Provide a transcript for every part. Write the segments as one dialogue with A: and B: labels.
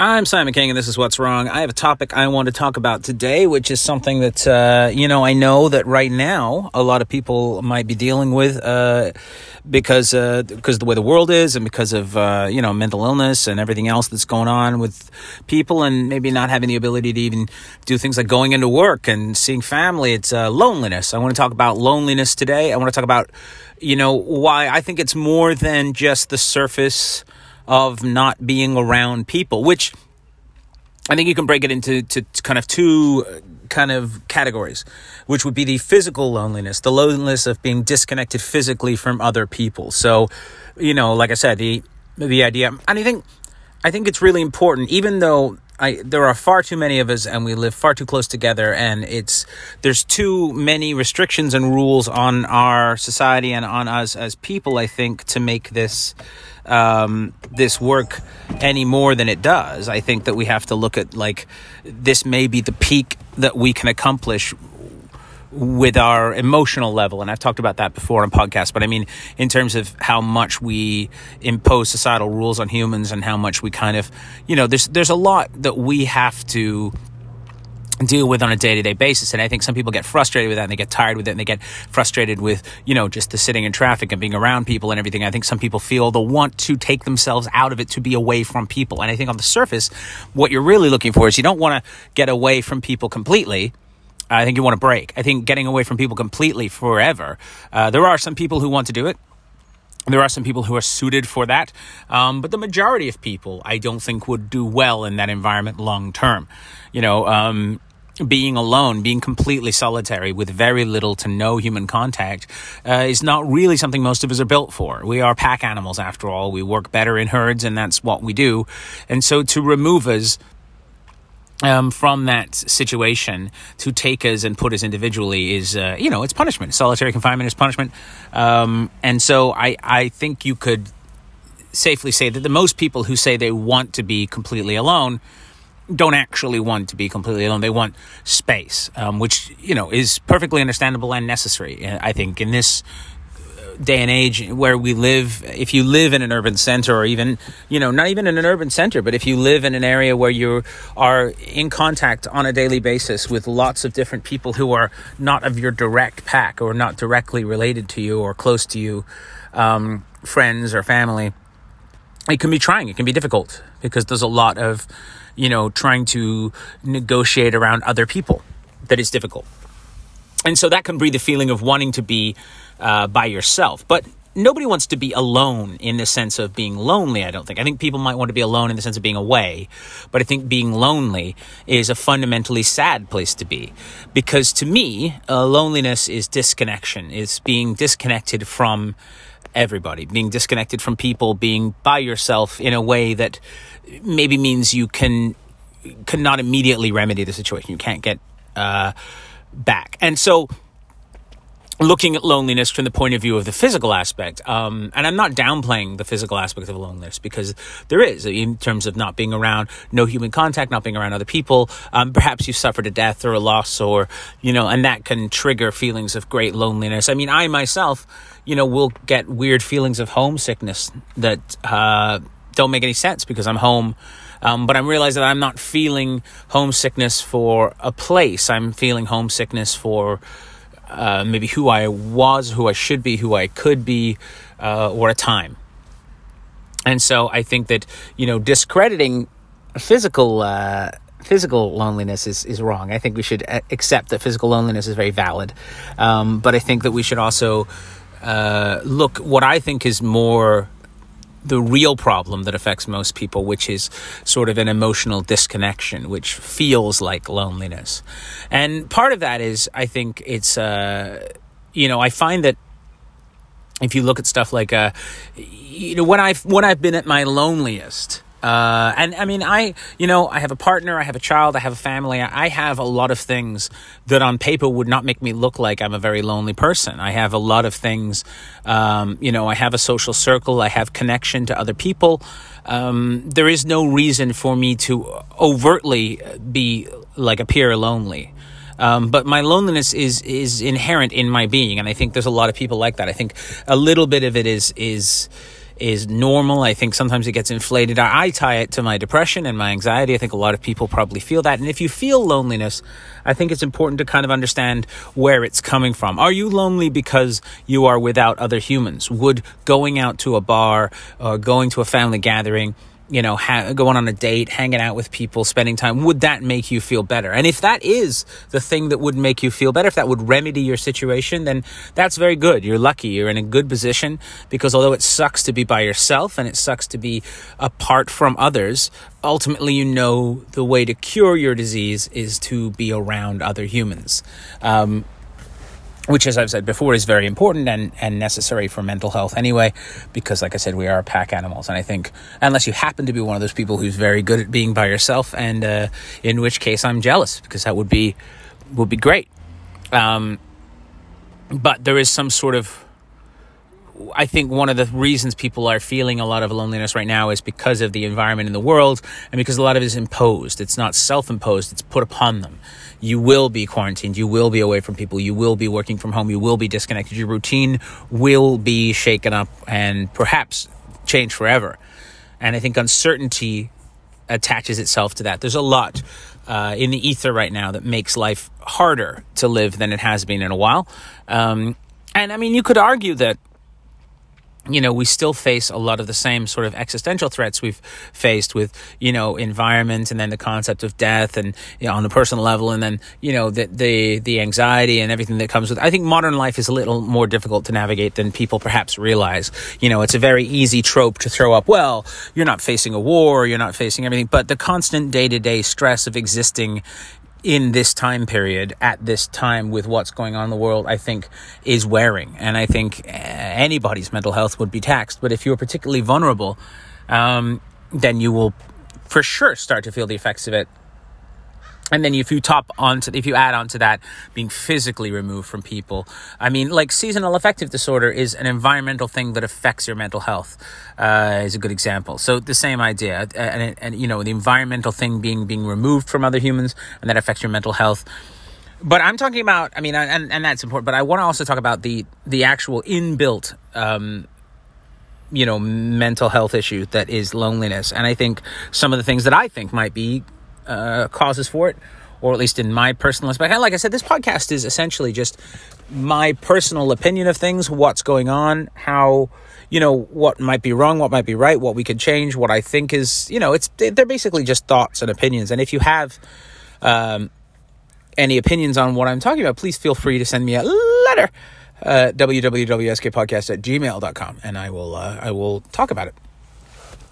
A: I'm Simon King, and this is What's Wrong. I have a topic I want to talk about today, which is something that, uh, you know, I know that right now a lot of people might be dealing with uh, because, uh, because the way the world is and because of, uh, you know, mental illness and everything else that's going on with people and maybe not having the ability to even do things like going into work and seeing family. It's uh, loneliness. I want to talk about loneliness today. I want to talk about, you know, why I think it's more than just the surface of not being around people, which I think you can break it into to kind of two uh, kind of categories, which would be the physical loneliness, the loneliness of being disconnected physically from other people. So, you know, like I said, the the idea, and I think I think it's really important, even though I, there are far too many of us and we live far too close together and it's there's too many restrictions and rules on our society and on us as people I think to make this um, this work any more than it does. I think that we have to look at like this may be the peak that we can accomplish with our emotional level and i've talked about that before on podcasts but i mean in terms of how much we impose societal rules on humans and how much we kind of you know there's there's a lot that we have to deal with on a day-to-day basis and i think some people get frustrated with that and they get tired with it and they get frustrated with you know just the sitting in traffic and being around people and everything. I think some people feel the want to take themselves out of it to be away from people and i think on the surface what you're really looking for is you don't want to get away from people completely I think you want to break. I think getting away from people completely forever. Uh, there are some people who want to do it. There are some people who are suited for that, um, but the majority of people, I don't think, would do well in that environment long term. You know, um, being alone, being completely solitary with very little to no human contact uh, is not really something most of us are built for. We are pack animals after all. We work better in herds and that's what we do. And so to remove us um, from that situation to take us and put us individually is, uh, you know, it's punishment. Solitary confinement is punishment. Um, and so I, I think you could safely say that the most people who say they want to be completely alone don't actually want to be completely alone. They want space, um, which, you know, is perfectly understandable and necessary. I think in this day and age where we live, if you live in an urban center or even, you know, not even in an urban center, but if you live in an area where you are in contact on a daily basis with lots of different people who are not of your direct pack or not directly related to you or close to you, um, friends or family, it can be trying. It can be difficult because there's a lot of, you know, trying to negotiate around other people that is difficult. And so that can breed the feeling of wanting to be uh, by yourself. But nobody wants to be alone in the sense of being lonely, I don't think. I think people might want to be alone in the sense of being away, but I think being lonely is a fundamentally sad place to be. Because to me, uh, loneliness is disconnection, it's being disconnected from everybody, being disconnected from people, being by yourself in a way that maybe means you can cannot immediately remedy the situation. You can't get uh, back. And so looking at loneliness from the point of view of the physical aspect. Um, and I'm not downplaying the physical aspect of loneliness because there is in terms of not being around, no human contact, not being around other people. Um, perhaps you've suffered a death or a loss or, you know, and that can trigger feelings of great loneliness. I mean, I myself, you know, will get weird feelings of homesickness that, uh, don't make any sense because I'm home. Um, but I'm realizing that I'm not feeling homesickness for a place. I'm feeling homesickness for uh, maybe who I was, who I should be, who I could be, uh, or a time. And so I think that you know discrediting physical uh, physical loneliness is, is wrong. I think we should accept that physical loneliness is very valid, um, but I think that we should also uh, look what I think is more the real problem that affects most people, which is sort of an emotional disconnection, which feels like loneliness. And part of that is, I think it's, uh, you know, I find that if you look at stuff like, uh, you know, when I've when I've been at my loneliest, uh, and I mean, I, you know, I have a partner, I have a child, I have a family. I have a lot of things that on paper would not make me look like I'm a very lonely person. I have a lot of things, um, you know, I have a social circle, I have connection to other people. Um, there is no reason for me to overtly be like appear lonely. Um, but my loneliness is is inherent in my being, and I think there's a lot of people like that. I think a little bit of it is is is normal. I think sometimes it gets inflated. I tie it to my depression and my anxiety. I think a lot of people probably feel that. And if you feel loneliness, I think it's important to kind of understand where it's coming from. Are you lonely because you are without other humans? Would going out to a bar or going to a family gathering you know, ha- going on a date, hanging out with people, spending time, would that make you feel better? And if that is the thing that would make you feel better, if that would remedy your situation, then that's very good. You're lucky. You're in a good position because although it sucks to be by yourself and it sucks to be apart from others, ultimately you know the way to cure your disease is to be around other humans. Um, which, as I've said before, is very important and, and necessary for mental health anyway, because, like I said, we are pack animals. And I think, unless you happen to be one of those people who's very good at being by yourself, and uh, in which case I'm jealous, because that would be would be great. Um, but there is some sort of I think one of the reasons people are feeling a lot of loneliness right now is because of the environment in the world and because a lot of it is imposed. It's not self imposed, it's put upon them. You will be quarantined, you will be away from people, you will be working from home, you will be disconnected. Your routine will be shaken up and perhaps change forever. And I think uncertainty attaches itself to that. There's a lot uh, in the ether right now that makes life harder to live than it has been in a while. Um, and I mean, you could argue that you know, we still face a lot of the same sort of existential threats we've faced with, you know, environment and then the concept of death and, you know, on the personal level and then, you know, the, the, the anxiety and everything that comes with, I think modern life is a little more difficult to navigate than people perhaps realize. You know, it's a very easy trope to throw up, well, you're not facing a war, you're not facing everything, but the constant day to day stress of existing in this time period at this time with what's going on in the world i think is wearing. And i think eh, anybody's mental health would be taxed. But if you're particularly vulnerable um, then you will for sure start to feel the effects of it and then if you top onto if you add on to that being physically removed from people i mean like seasonal affective disorder is an environmental thing that affects your mental health uh, is a good example. So the same idea uh, and, and you know the environmental thing being being removed from other humans and that affects your mental health. But i'm talking about i mean and, and that's important but i want to also talk about the the actual inbuilt um, you know mental health issue that is loneliness. And i think some of the things that i think might be uh, causes for it, or at least in my personal aspect. And like I said, this podcast is essentially just my personal opinion of things, what's going on, how you know what might be wrong, what might be right, what we could change, what I think is you know it's they're basically just thoughts and opinions. And if you have um, any opinions on what I'm talking about, please feel free to send me a letter. Uh, www.skpodcast at gmail.com and I will uh, I will talk about it.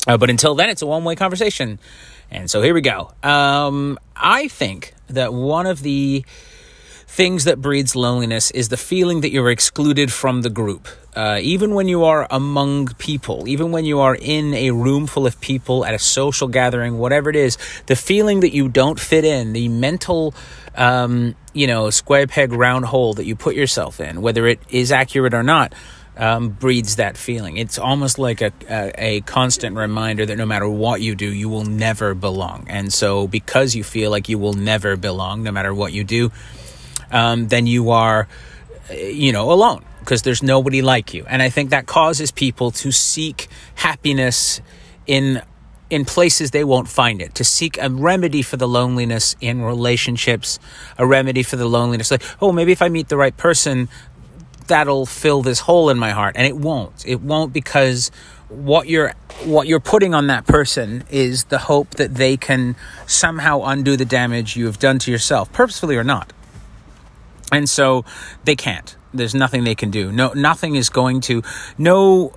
A: Uh, but until then, it's a one way conversation. And so here we go. Um, I think that one of the things that breeds loneliness is the feeling that you're excluded from the group. Uh, even when you are among people, even when you are in a room full of people at a social gathering, whatever it is, the feeling that you don't fit in, the mental, um, you know, square peg round hole that you put yourself in, whether it is accurate or not, um, breeds that feeling. It's almost like a, a, a, constant reminder that no matter what you do, you will never belong. And so, because you feel like you will never belong, no matter what you do, um, then you are, you know, alone because there's nobody like you. And I think that causes people to seek happiness in in places they won't find it to seek a remedy for the loneliness in relationships a remedy for the loneliness like oh maybe if i meet the right person that'll fill this hole in my heart and it won't. It won't because what you're what you're putting on that person is the hope that they can somehow undo the damage you have done to yourself purposefully or not. And so they can't. There's nothing they can do. No nothing is going to no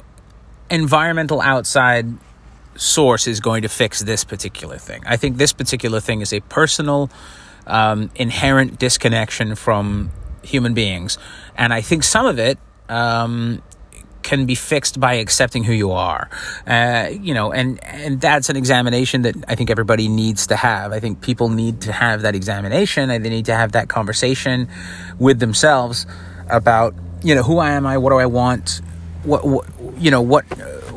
A: environmental outside source is going to fix this particular thing. I think this particular thing is a personal um, inherent disconnection from human beings. And I think some of it um, can be fixed by accepting who you are. Uh, you know, and and that's an examination that I think everybody needs to have. I think people need to have that examination and they need to have that conversation with themselves about, you know, who I am I? What do I want? What, what you know, what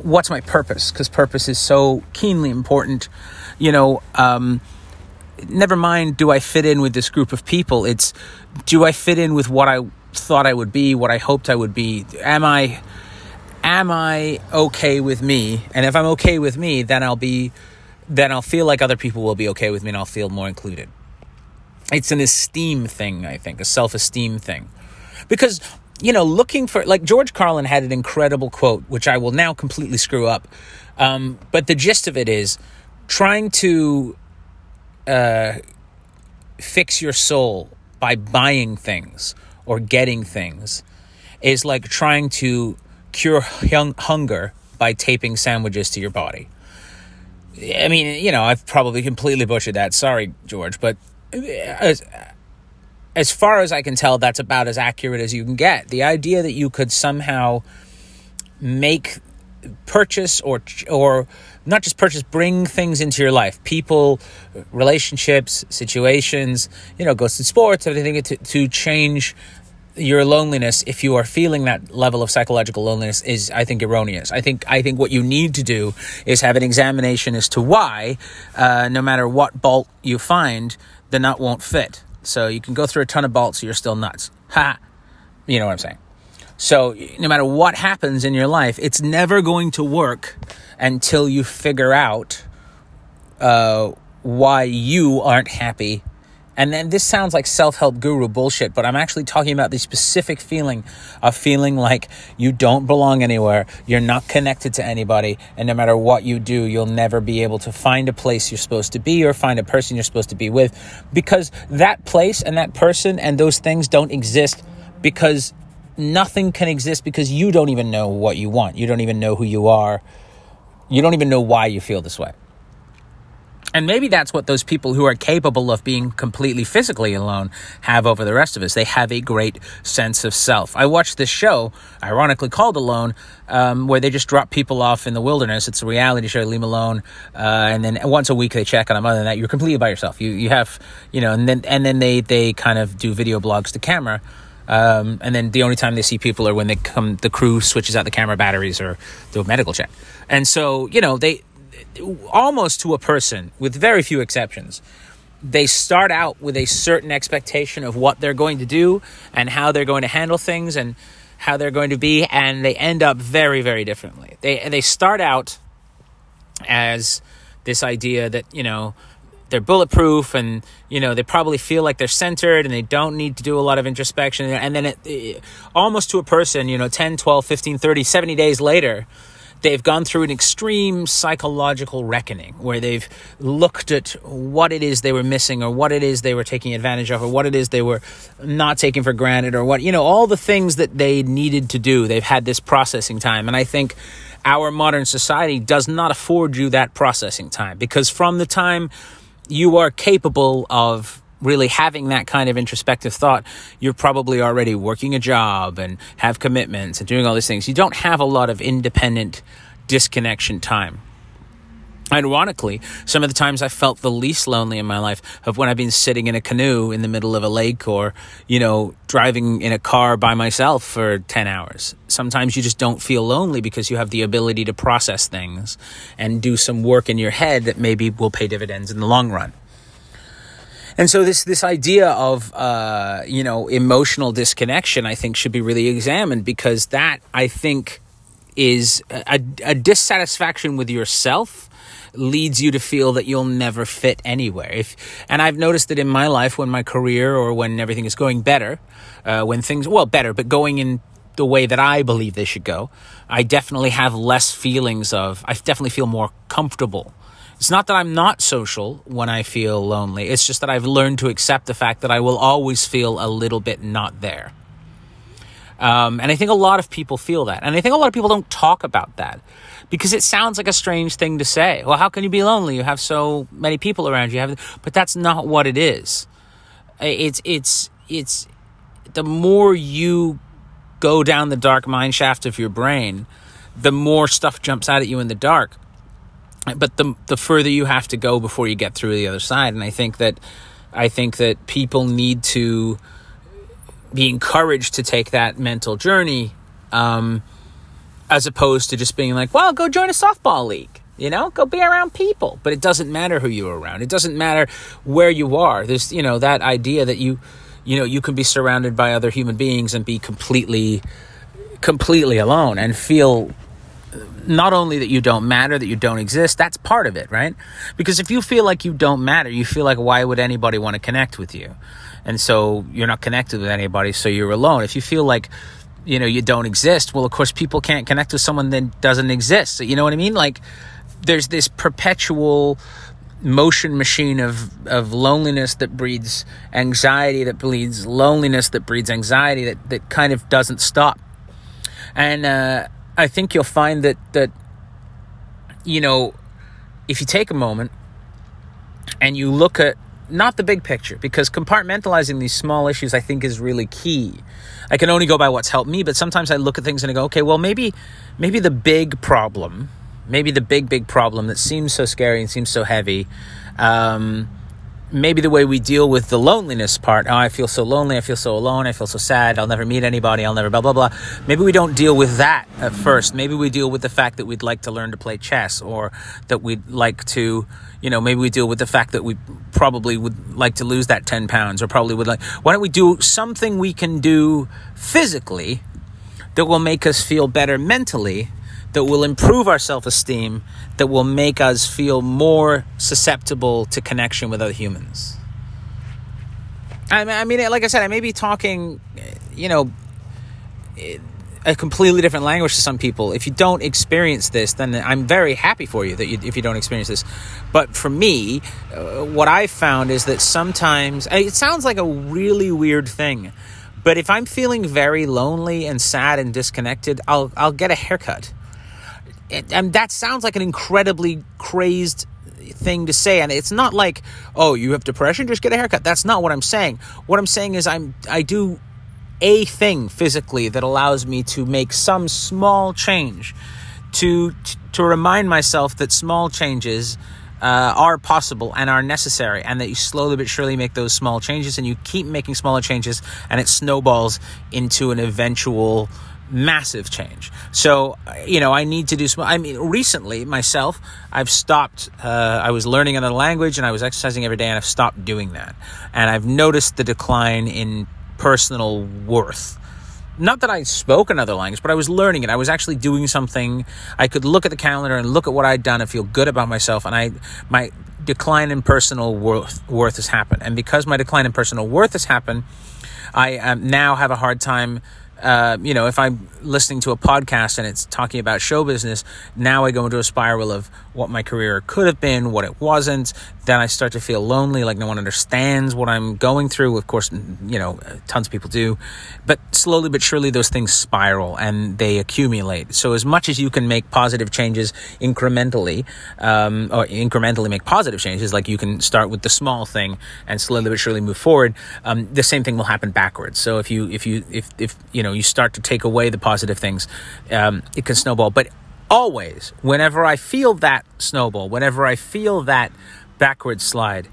A: what's my purpose? Because purpose is so keenly important. You know, um, never mind do I fit in with this group of people. It's do I fit in with what I thought I would be, what I hoped I would be? Am I am I okay with me? And if I'm okay with me, then I'll be, then I'll feel like other people will be okay with me and I'll feel more included. It's an esteem thing, I think, a self esteem thing. Because, you know, looking for, like George Carlin had an incredible quote, which I will now completely screw up. Um, but the gist of it is trying to uh, fix your soul by buying things or getting things is like trying to cure hung- hunger by taping sandwiches to your body. I mean, you know, I've probably completely butchered that. Sorry, George, but as, as far as I can tell, that's about as accurate as you can get. The idea that you could somehow make purchase or or not just purchase bring things into your life. People relationships situations you know goes to sports everything to, to change your loneliness if you are feeling that level of psychological loneliness is i think erroneous. I think i think what you need to do is have an examination as to why uh, no matter what bolt you find the nut won't fit. So you can go through a ton of bolts you're still nuts. Ha! You know what i'm saying so no matter what happens in your life it's never going to work until you figure out uh, why you aren't happy. And then this sounds like self help guru bullshit, but I'm actually talking about the specific feeling of feeling like you don't belong anywhere, you're not connected to anybody, and no matter what you do, you'll never be able to find a place you're supposed to be or find a person you're supposed to be with. Because that place and that person and those things don't exist because nothing can exist because you don't even know what you want. You don't even know who you are. You don't even know why you feel this way. And maybe that's what those people who are capable of being completely physically alone have over the rest of us. They have a great sense of self. I watched this show, ironically called Alone, um, where they just drop people off in the wilderness. It's a reality show, leave them alone, uh, and then once a week they check on them. Other than that, you're completely by yourself. You you have you know, and then and then they they kind of do video blogs to camera. Um, and then the only time they see people are when they come, the crew switches out the camera batteries or do a medical check. And so, you know, they, almost to a person, with very few exceptions, they start out with a certain expectation of what they're going to do and how they're going to handle things and how they're going to be, and they end up very, very differently. They they start out as this idea that you know they're bulletproof and you know they probably feel like they're centered and they don't need to do a lot of introspection and then it, it, almost to a person you know 10 12 15 30 70 days later they've gone through an extreme psychological reckoning where they've looked at what it is they were missing or what it is they were taking advantage of or what it is they were not taking for granted or what, you know, all the things that they needed to do. They've had this processing time. And I think our modern society does not afford you that processing time because from the time you are capable of really having that kind of introspective thought, you're probably already working a job and have commitments and doing all these things. You don't have a lot of independent disconnection time. Ironically, some of the times I felt the least lonely in my life have when I've been sitting in a canoe in the middle of a lake or, you know, driving in a car by myself for 10 hours. Sometimes you just don't feel lonely because you have the ability to process things and do some work in your head that maybe will pay dividends in the long run. And so this this idea of uh, you know emotional disconnection, I think, should be really examined because that I think is a, a dissatisfaction with yourself leads you to feel that you'll never fit anywhere. If and I've noticed that in my life, when my career or when everything is going better, uh, when things well better, but going in the way that I believe they should go, I definitely have less feelings of. I definitely feel more comfortable it's not that I'm not social when I feel lonely. It's just that I've learned to accept the fact that I will always feel a little bit not there. Um, and I think a lot of people feel that. And I think a lot of people don't talk about that because it sounds like a strange thing to say. Well, how can you be lonely? You have so many people around you. Have, but that's not what it is. It's, it's, it's the more you go down the dark mine shaft of your brain, the more stuff jumps out at you in the dark but the the further you have to go before you get through the other side and i think that i think that people need to be encouraged to take that mental journey um, as opposed to just being like well go join a softball league you know go be around people but it doesn't matter who you're around it doesn't matter where you are there's you know that idea that you you know you can be surrounded by other human beings and be completely completely alone and feel not only that you don't matter, that you don't exist, that's part of it, right? Because if you feel like you don't matter, you feel like why would anybody want to connect with you? And so you're not connected with anybody, so you're alone. If you feel like you know you don't exist, well of course people can't connect with someone that doesn't exist. You know what I mean? Like there's this perpetual motion machine of of loneliness that breeds anxiety that breeds loneliness that breeds anxiety that that kind of doesn't stop. And uh I think you'll find that that you know if you take a moment and you look at not the big picture because compartmentalizing these small issues I think is really key. I can only go by what's helped me, but sometimes I look at things and I go, okay, well maybe maybe the big problem, maybe the big big problem that seems so scary and seems so heavy um, maybe the way we deal with the loneliness part. Oh, I feel so lonely. I feel so alone. I feel so sad. I'll never meet anybody. I'll never blah, blah, blah. Maybe we don't deal with that at first. Maybe we deal with the fact that we'd like to learn to play chess or that we'd like to, you know, maybe we deal with the fact that we probably would like to lose that 10 pounds or probably would like, why don't we do something we can do physically that will make us feel better mentally that will improve our self esteem, that will make us feel more susceptible to connection with other humans. I mean, like I said, I may be talking, you know, a completely different language to some people. If you don't experience this, then I'm very happy for you that you, if you don't experience this. But for me, uh, what I've found is that sometimes it sounds like a really weird thing, but if I'm feeling very lonely and sad and disconnected, I'll I'll get a haircut and that sounds like an incredibly crazed thing to say and it's not like oh you have depression just get a haircut. That's not what i'm saying. What i'm saying is i'm i do a thing physically that allows me to make some small change to to remind myself that small changes uh, are possible and are necessary, and that you slowly but surely make those small changes, and you keep making smaller changes, and it snowballs into an eventual massive change. So, you know, I need to do some. I mean, recently myself, I've stopped. Uh, I was learning another language and I was exercising every day, and I've stopped doing that. And I've noticed the decline in personal worth. Not that I spoke another language, but I was learning it. I was actually doing something. I could look at the calendar and look at what I'd done and feel good about myself. And I, my decline in personal worth, worth has happened. And because my decline in personal worth has happened, I um, now have a hard time uh, you know, if I'm listening to a podcast and it's talking about show business, now I go into a spiral of what my career could have been, what it wasn't. Then I start to feel lonely, like no one understands what I'm going through. Of course, you know, tons of people do. But slowly but surely, those things spiral and they accumulate. So, as much as you can make positive changes incrementally, um, or incrementally make positive changes, like you can start with the small thing and slowly but surely move forward, um, the same thing will happen backwards. So, if you, if you, if, if, you know, you start to take away the positive things, um, it can snowball. But always, whenever I feel that snowball, whenever I feel that backward slide,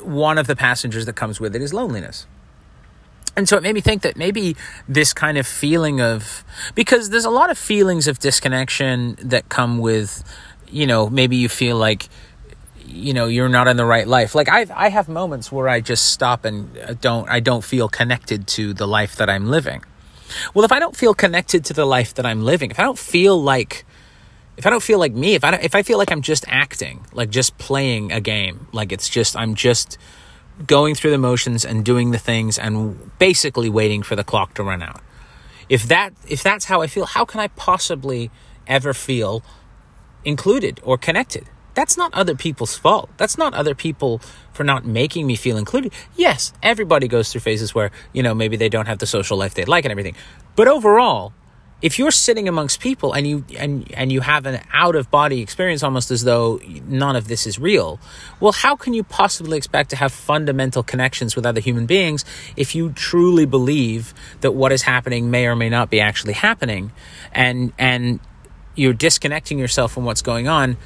A: one of the passengers that comes with it is loneliness. And so it made me think that maybe this kind of feeling of, because there's a lot of feelings of disconnection that come with, you know, maybe you feel like, you know, you're not in the right life. Like I, I have moments where I just stop and uh, don't, I don't feel connected to the life that I'm living. Well, if I don't feel connected to the life that I'm living, if I don't feel like if I don't feel like me, if I if I feel like I'm just acting, like just playing a game, like it's just I'm just going through the motions and doing the things and basically waiting for the clock to run out. If that if that's how I feel, how can I possibly ever feel included or connected? That's not other people's fault. That's not other people for not making me feel included. Yes, everybody goes through phases where, you know, maybe they don't have the social life they'd like and everything. But overall, if you're sitting amongst people and you and and you have an out of body experience almost as though none of this is real well how can you possibly expect to have fundamental connections with other human beings if you truly believe that what is happening may or may not be actually happening? And and you're disconnecting yourself from what's going on.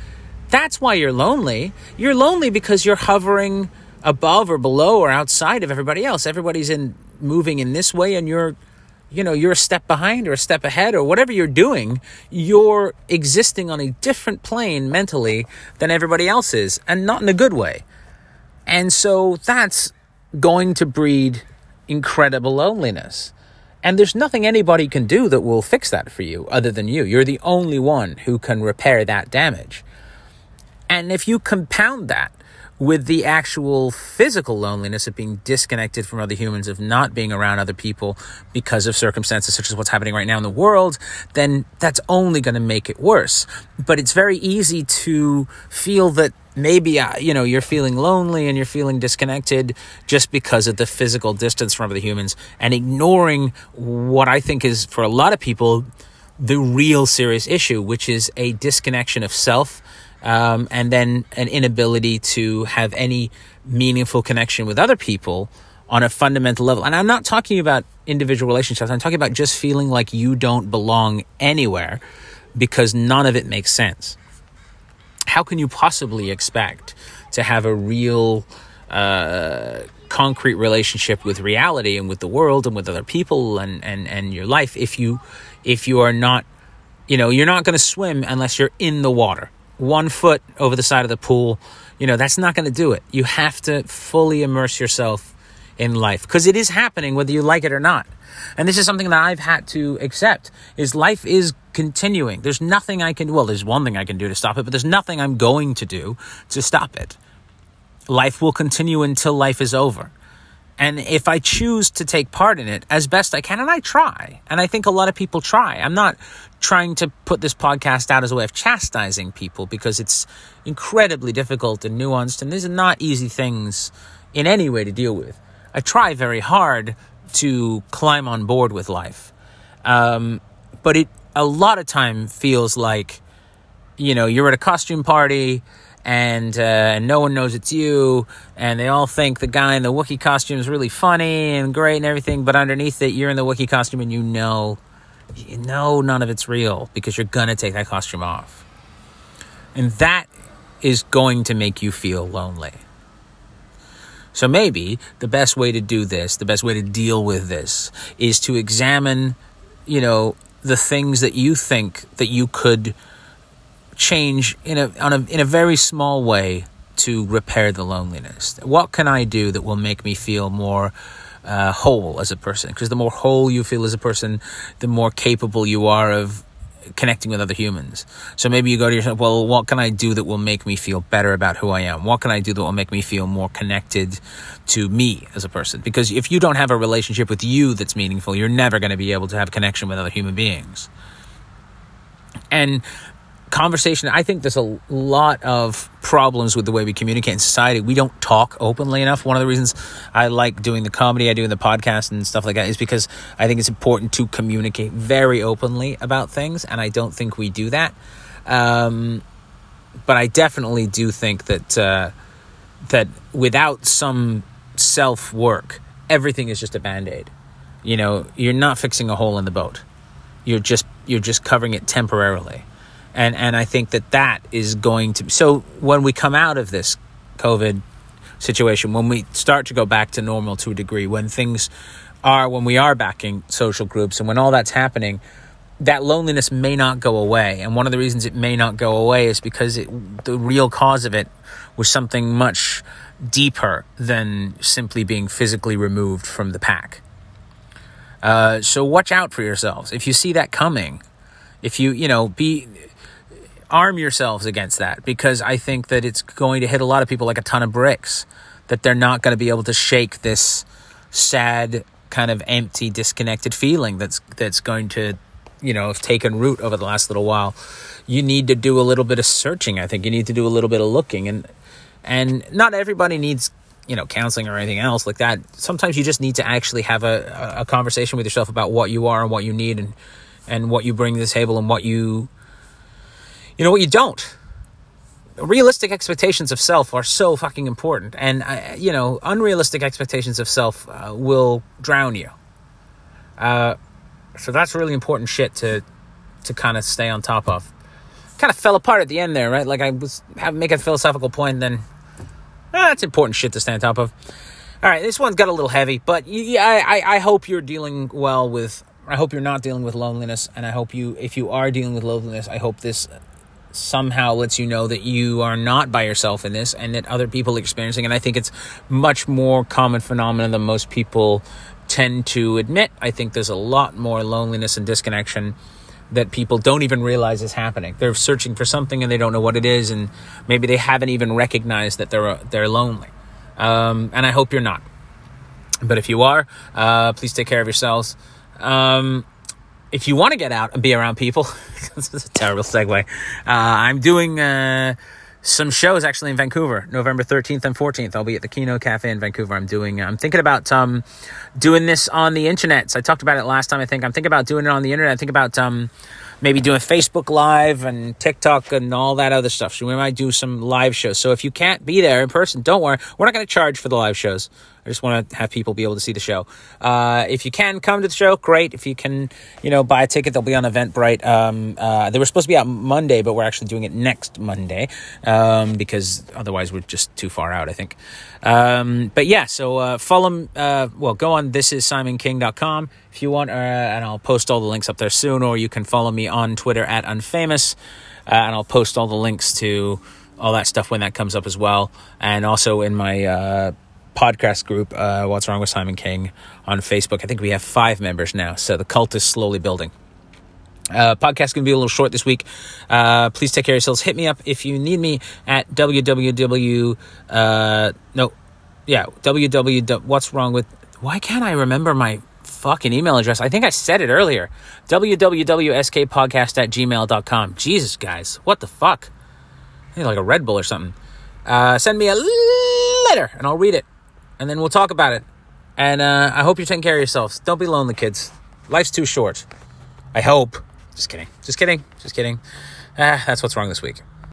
A: That's why you're lonely. You're lonely because you're hovering above or below or outside of everybody else. Everybody's in moving in this way and you're you know you're a step behind or a step ahead or whatever you're doing you're existing on a different plane mentally than everybody else is and not in a good way and so that's going to breed incredible loneliness And there's nothing anybody can do that will fix that for you other than you. You're the only one who can repair that damage. And if you compound that with the actual physical loneliness of being disconnected from other humans, of not being around other people because of circumstances such as what's happening right now in the world, then that's only going to make it worse. But it's very easy to feel that maybe uh, you know you're feeling lonely and you're feeling disconnected just because of the physical distance from other humans and ignoring what I think is for a lot of people the real serious issue, which is a disconnection of self um, and then an inability to have any meaningful connection with other people on a fundamental level. And I'm not talking about individual relationships, I'm talking about just feeling like you don't belong anywhere because none of it makes sense. How can you possibly expect to have a real, uh, concrete relationship with reality and with the world and with other people and, and, and your life if you if you are not you know you're not going to swim unless you're in the water one foot over the side of the pool, you know, that's not going to do it. You have to fully immerse yourself in life because it is happening whether you like it or not. And this is something that I've had to accept is life is continuing. There's nothing I can well, there's one thing I can do to stop it, but there's nothing I'm going to do to stop it. Life will continue until life is over. And if I choose to take part in it as best I can, and I try, and I think a lot of people try, I'm not trying to put this podcast out as a way of chastising people because it's incredibly difficult and nuanced, and these are not easy things in any way to deal with. I try very hard to climb on board with life, um, but it a lot of time feels like, you know, you're at a costume party and uh, no one knows it's you, and they all think the guy in the Wookiee costume is really funny and great and everything, but underneath it, you're in the Wookiee costume and you know, you know none of it's real because you're gonna take that costume off, and that is going to make you feel lonely. So maybe the best way to do this, the best way to deal with this, is to examine, you know, the things that you think that you could change in a, on a, in a very small way to repair the loneliness? What can I do that will make me feel more uh, whole as a person? Because the more whole you feel as a person, the more capable you are of connecting with other humans. So maybe you go to yourself, well, what can I do that will make me feel better about who I am? What can I do that will make me feel more connected to me as a person? Because if you don't have a relationship with you that's meaningful, you're never going to be able to have connection with other human beings. And conversation i think there's a lot of problems with the way we communicate in society. We don't talk openly enough. One of the reasons i like doing the comedy i do in the podcast and stuff like that is because i think it's important to communicate very openly about things and i don't think we do that. Um, but i definitely do think that uh, that without some self work everything is just a band-aid. You know you're not fixing a hole in the boat. You're just you're just covering it temporarily and and I think that that is going to. So when we come out of this COVID situation, when we start to go back to normal to a degree, when things are when we are back in social groups, and when all that's happening, that loneliness may not go away. And one of the reasons it may not go away is because it, the real cause of it was something much deeper than simply being physically removed from the pack. Uh, so watch out for yourselves. If you see that coming, if you you know be arm yourselves against that because I think that it's going to hit a lot of people like a ton of bricks that they're not going to be able to shake this sad kind of empty disconnected feeling that's that's going to you know have taken root over the last little while. You need to do a little bit of searching i think. You need to do a little bit of looking. And and not everybody needs you know counseling or anything else like that. Sometimes you just need to actually have a, a conversation with yourself about what you are and what you need and and what you bring to the table and what you you know what you don't? Realistic expectations of self are so fucking important and uh, you know unrealistic expectations of self uh, will drown you. Uh, so that's really important shit to to kind of stay on top of. Kind of fell apart at the end there right? Like i was have, making a philosophical point then ah, that's important shit to stay on top of. All right this one's got a little heavy but yeah I, I hope you're dealing well with i hope you're not dealing with loneliness and i hope you if you are dealing with loneliness i hope this somehow lets you know that you are not by yourself in this and that other people are experiencing and i think it's much more common phenomenon than most people tend to admit. I think there's a lot more loneliness and disconnection that people don't even realize is happening. They're searching for something and they don't know what it is, and maybe they haven't even recognized that they're they're lonely. Um, and I hope you're not. But if you are, uh, please take care of yourselves. Um, if you want to get out and be around people, this is a terrible segue. Uh, I'm doing uh, some shows actually in Vancouver, November 13th and 14th. I'll be at the Kino Cafe in Vancouver. I'm doing. I'm thinking about um, doing this on the internet. So I talked about it last time. I think I'm thinking about doing it on the internet. I think about um, maybe doing Facebook Live and TikTok and all that other stuff. So we might do some live shows. So if you can't be there in person, don't worry. We're not going to charge for the live shows. I just want to have people be able to see the show. Uh, if you can come to the show, great. If you can, you know, buy a ticket, they'll be on Eventbrite. Um, uh, they were supposed to be out Monday, but we're actually doing it next Monday um, because otherwise we're just too far out, I think. Um, but yeah, so uh, follow, uh, well, go on thisissimonkking.com if you want, uh, and I'll post all the links up there soon, or you can follow me on Twitter at unfamous, uh, and I'll post all the links to all that stuff when that comes up as well, and also in my podcast group, uh, What's Wrong with Simon King, on Facebook. I think we have five members now, so the cult is slowly building. Uh, podcast going to be a little short this week. Uh, please take care of yourselves. Hit me up if you need me at www. Uh, no, yeah, www. What's wrong with? Why can't I remember my fucking email address? I think I said it earlier. www.skpodcast at gmail.com. Jesus, guys, what the fuck? I need like a Red Bull or something. Uh, send me a letter and I'll read it and then we'll talk about it. And uh, I hope you're taking care of yourselves. Don't be lonely, kids. Life's too short. I hope. Just kidding. Just kidding. Just kidding. Ah, that's what's wrong this week.